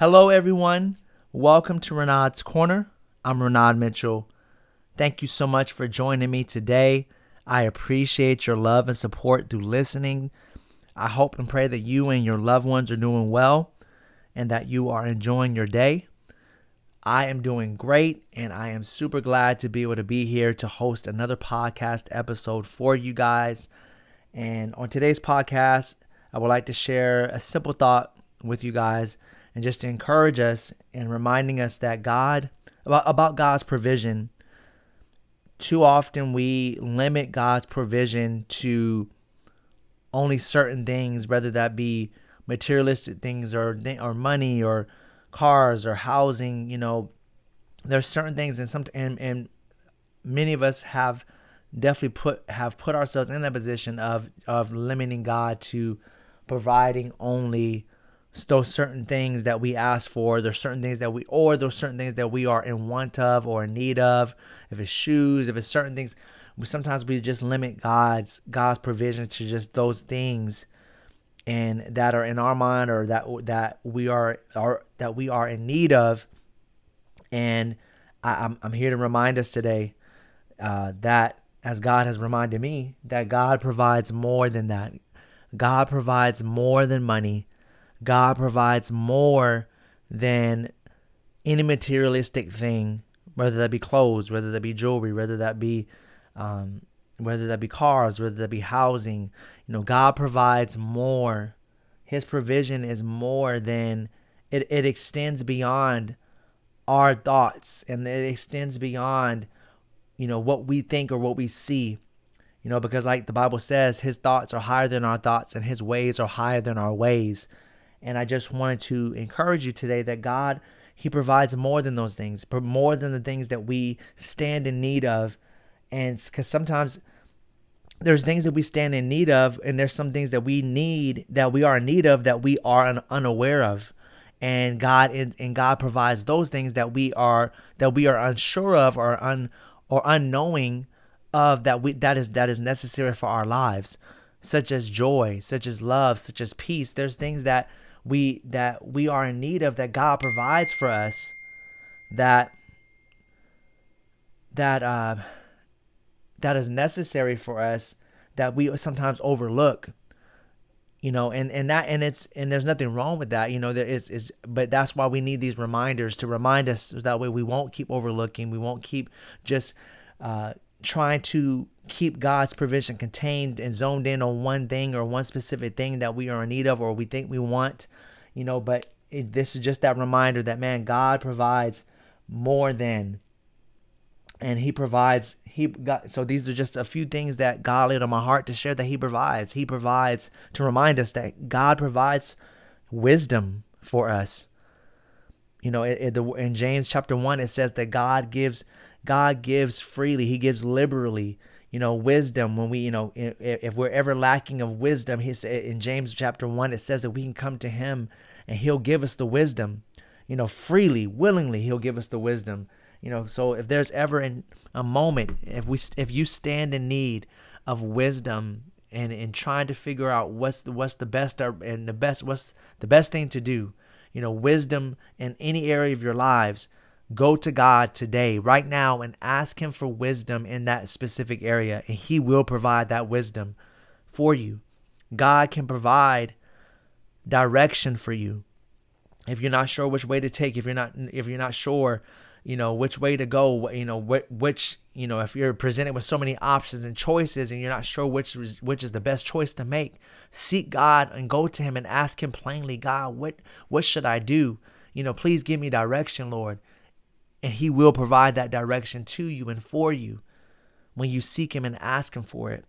Hello, everyone. Welcome to Renaud's Corner. I'm Renaud Mitchell. Thank you so much for joining me today. I appreciate your love and support through listening. I hope and pray that you and your loved ones are doing well and that you are enjoying your day. I am doing great, and I am super glad to be able to be here to host another podcast episode for you guys. And on today's podcast, I would like to share a simple thought with you guys and just to encourage us and reminding us that God about about God's provision. Too often we limit God's provision to only certain things, whether that be materialistic things or or money or cars or housing. You know, there's certain things, and some and and many of us have definitely put have put ourselves in that position of of limiting God to providing only those certain things that we ask for there's certain things that we or those certain things that we are in want of or in need of. If it's shoes if it's certain things sometimes we just limit god's god's provision to just those things. And that are in our mind or that that we are are that we are in need of. And I, am I'm here to remind us today uh, that as god has reminded me that god provides more than that. God provides more than money God provides more than any materialistic thing, whether that be clothes, whether that be jewelry, whether that be um, whether that be cars, whether that be housing. You know, God provides more. His provision is more than it, it extends beyond our thoughts and it extends beyond, you know, what we think or what we see. You know, because like the Bible says, his thoughts are higher than our thoughts and his ways are higher than our ways. And I just wanted to encourage you today that God, He provides more than those things, but more than the things that we stand in need of. And because sometimes there's things that we stand in need of, and there's some things that we need that we are in need of that we are un- unaware of. And God and, and God provides those things that we are that we are unsure of or un or unknowing of that we that is that is necessary for our lives such as joy such as love such as peace there's things that we that we are in need of that God provides for us that that uh, that is necessary for us that we sometimes overlook you know and and that and it's and there's nothing wrong with that you know there is is but that's why we need these reminders to remind us so that way we won't keep overlooking we won't keep just uh trying to keep God's provision contained and zoned in on one thing or one specific thing that we are in need of or we think we want, you know, but it, this is just that reminder that man, God provides more than and he provides he got so these are just a few things that God laid on my heart to share that he provides. He provides to remind us that God provides wisdom for us. You know, it, it, in James chapter 1 it says that God gives God gives freely, He gives liberally. You know, wisdom. When we, you know, if we're ever lacking of wisdom, He said in James chapter one, it says that we can come to Him and He'll give us the wisdom. You know, freely, willingly, He'll give us the wisdom. You know, so if there's ever in a moment, if we, if you stand in need of wisdom and in trying to figure out what's the what's the best and the best what's the best thing to do, you know, wisdom in any area of your lives Go to God today, right now, and ask Him for wisdom in that specific area, and He will provide that wisdom for you. God can provide direction for you. If you're not sure which way to take, if you're not if you're not sure, you know which way to go, you know which you know if you're presented with so many options and choices and you're not sure which which is the best choice to make, seek God and go to Him and ask Him plainly, God, what what should I do? You know, please give me direction, Lord. And He will provide that direction to you and for you when you seek Him and ask Him for it.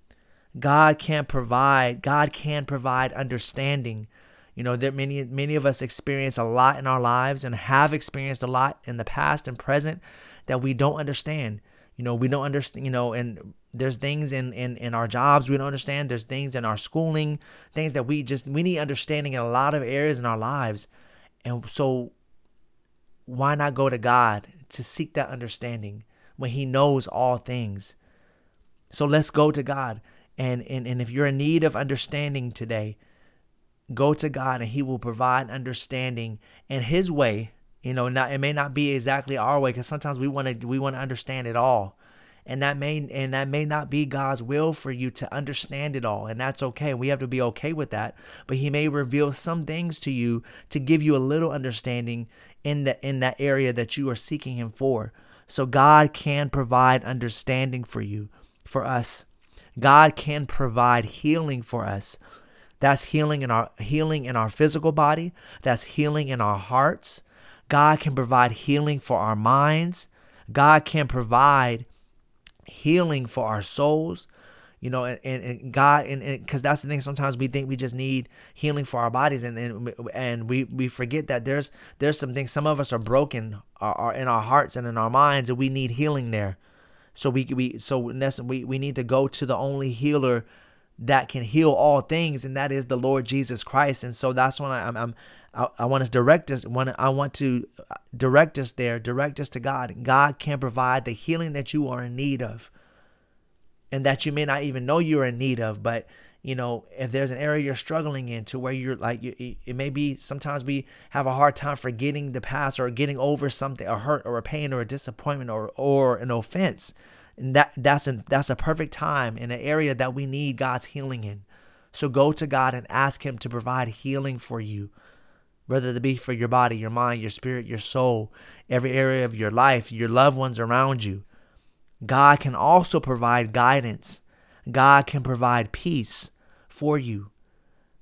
God can provide, God can provide understanding. You know, that many many of us experience a lot in our lives and have experienced a lot in the past and present that we don't understand. You know, we don't understand, you know, and there's things in, in, in our jobs we don't understand. There's things in our schooling, things that we just we need understanding in a lot of areas in our lives. And so why not go to God to seek that understanding when He knows all things? So let's go to God. And, and, and if you're in need of understanding today, go to God and he will provide understanding in his way. You know, not it may not be exactly our way because sometimes we want to we want to understand it all. And that may and that may not be God's will for you to understand it all, and that's okay. We have to be okay with that. But He may reveal some things to you to give you a little understanding in the in that area that you are seeking Him for. So God can provide understanding for you, for us. God can provide healing for us. That's healing in our healing in our physical body. That's healing in our hearts. God can provide healing for our minds. God can provide healing for our souls. You know, and, and, God, and because that's the thing. Sometimes we think we just need healing for our bodies, and and, and we we forget that there's there's some things. Some of us are broken, are, are in our hearts and in our minds, and we need healing there. So we we so in we we need to go to the only healer that can heal all things, and that is the Lord Jesus Christ. And so that's when I, I'm, I'm I, I want to direct us. When I want to direct us there, direct us to God. God can provide the healing that you are in need of, and that you may not even know you're in need of. But you know, if there's an area you're struggling in to where you're like, it may be sometimes we have a hard time forgetting the past or getting over something, a hurt or a pain or a disappointment or or an offense. And that that's a that's a perfect time in an area that we need God's healing in. So go to God and ask Him to provide healing for you, whether it be for your body, your mind, your spirit, your soul, every area of your life, your loved ones around you. God can also provide guidance. God can provide peace for you.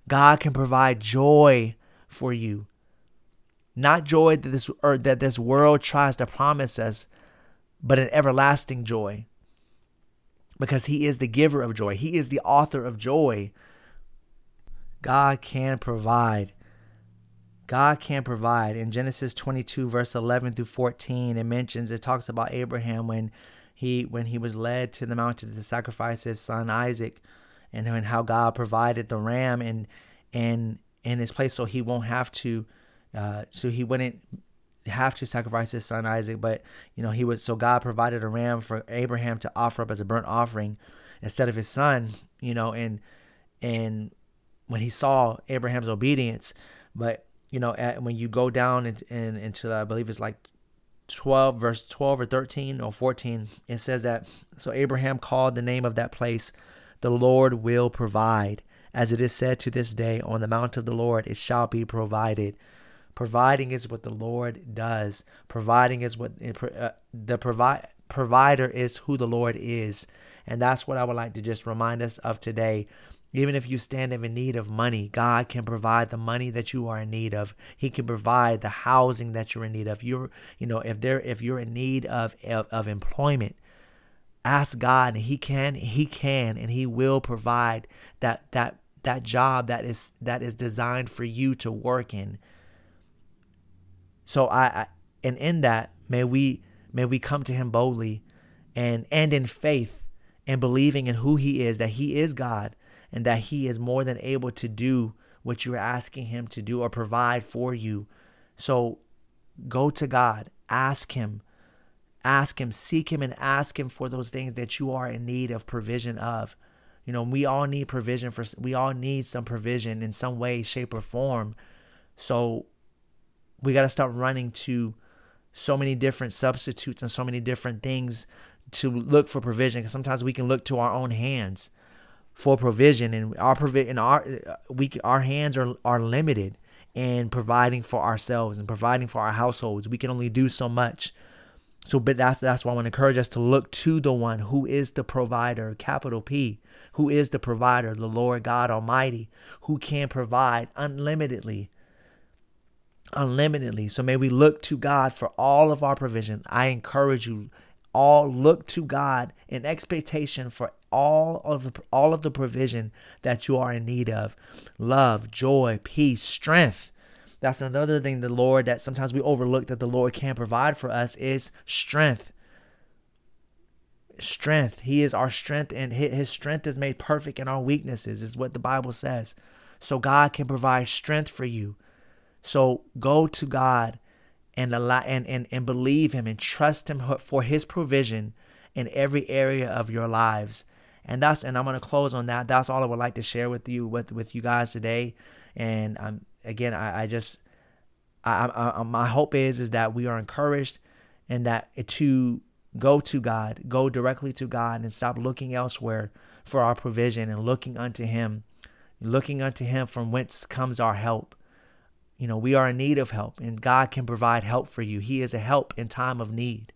God can provide joy for you. Not joy that this or that this world tries to promise us, but an everlasting joy. Because He is the giver of joy, He is the author of joy. God can provide. God can provide. In Genesis 22, verse 11 through 14, it mentions, it talks about Abraham when he when he was led to the mountain to sacrifice his son Isaac, and, and how God provided the ram in in in his place so he won't have to uh, so he wouldn't have to sacrifice his son Isaac, but you know, he was so God provided a ram for Abraham to offer up as a burnt offering instead of his son, you know, and and when he saw Abraham's obedience, but you know, at, when you go down and in, into I believe it's like 12 verse 12 or 13 or 14 it says that so Abraham called the name of that place the Lord will provide as it is said to this day on the mount of the Lord it shall be provided Providing is what the Lord does. Providing is what uh, the provide provider is who the Lord is. And that's what I would like to just remind us of today. Even if you stand in need of money, God can provide the money that you are in need of. He can provide the housing that you're in need of. You're, you know, if there if you're in need of of, of employment, ask God and he can he can and he will provide that that that job that is that is designed for you to work in. So I, I and in that may we may we come to him boldly and and in faith and believing in who he is that he is God and that he is more than able to do what you're asking him to do or provide for you. So go to God, ask him, ask him, seek him and ask him for those things that you are in need of provision of. You know, we all need provision for we all need some provision in some way, shape or form. So we got to start running to so many different substitutes and so many different things to look for provision because sometimes we can look to our own hands for provision and our provision our we our hands are are limited in providing for ourselves and providing for our households we can only do so much so but that's that's why I want to encourage us to look to the one who is the provider capital P who is the provider the Lord God Almighty who can provide unlimitedly unlimitedly. So may we look to God for all of our provision. I encourage you all look to God in expectation for all of the all of the provision that you are in need of. Love, joy, peace, strength. That's another thing the Lord that sometimes we overlook that the Lord can provide for us is strength. Strength. He is our strength and his strength is made perfect in our weaknesses is what the Bible says. So God can provide strength for you. So go to God and allow and, and, and believe him and trust him for his provision in every area of your lives. And that's and I'm gonna close on that. That's all I would like to share with you with with you guys today. And um, again, I, I just, I, I, I, my hope is is that we are encouraged and that to go to God, go directly to God, and stop looking elsewhere for our provision and looking unto Him, looking unto Him from whence comes our help. You know, we are in need of help, and God can provide help for you. He is a help in time of need.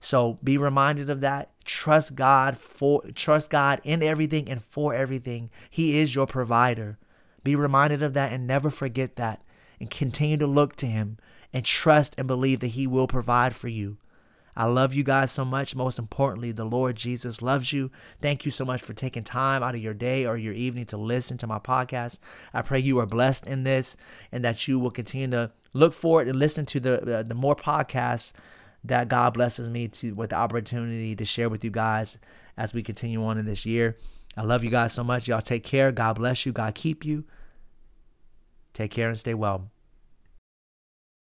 So be reminded of that. Trust God for trust God in everything and for everything. He is your provider. Be reminded of that and never forget that. And continue to look to him and trust and believe that he will provide for you. I love you guys so much. Most importantly, the Lord Jesus loves you. Thank you so much for taking time out of your day or your evening to listen to my podcast. I pray you are blessed in this and that you will continue to look forward and listen to the, the, the more podcasts that God blesses me to with the opportunity to share with you guys as we continue on in this year. I love you guys so much. Y'all take care. God bless you. God keep you. Take care and stay well.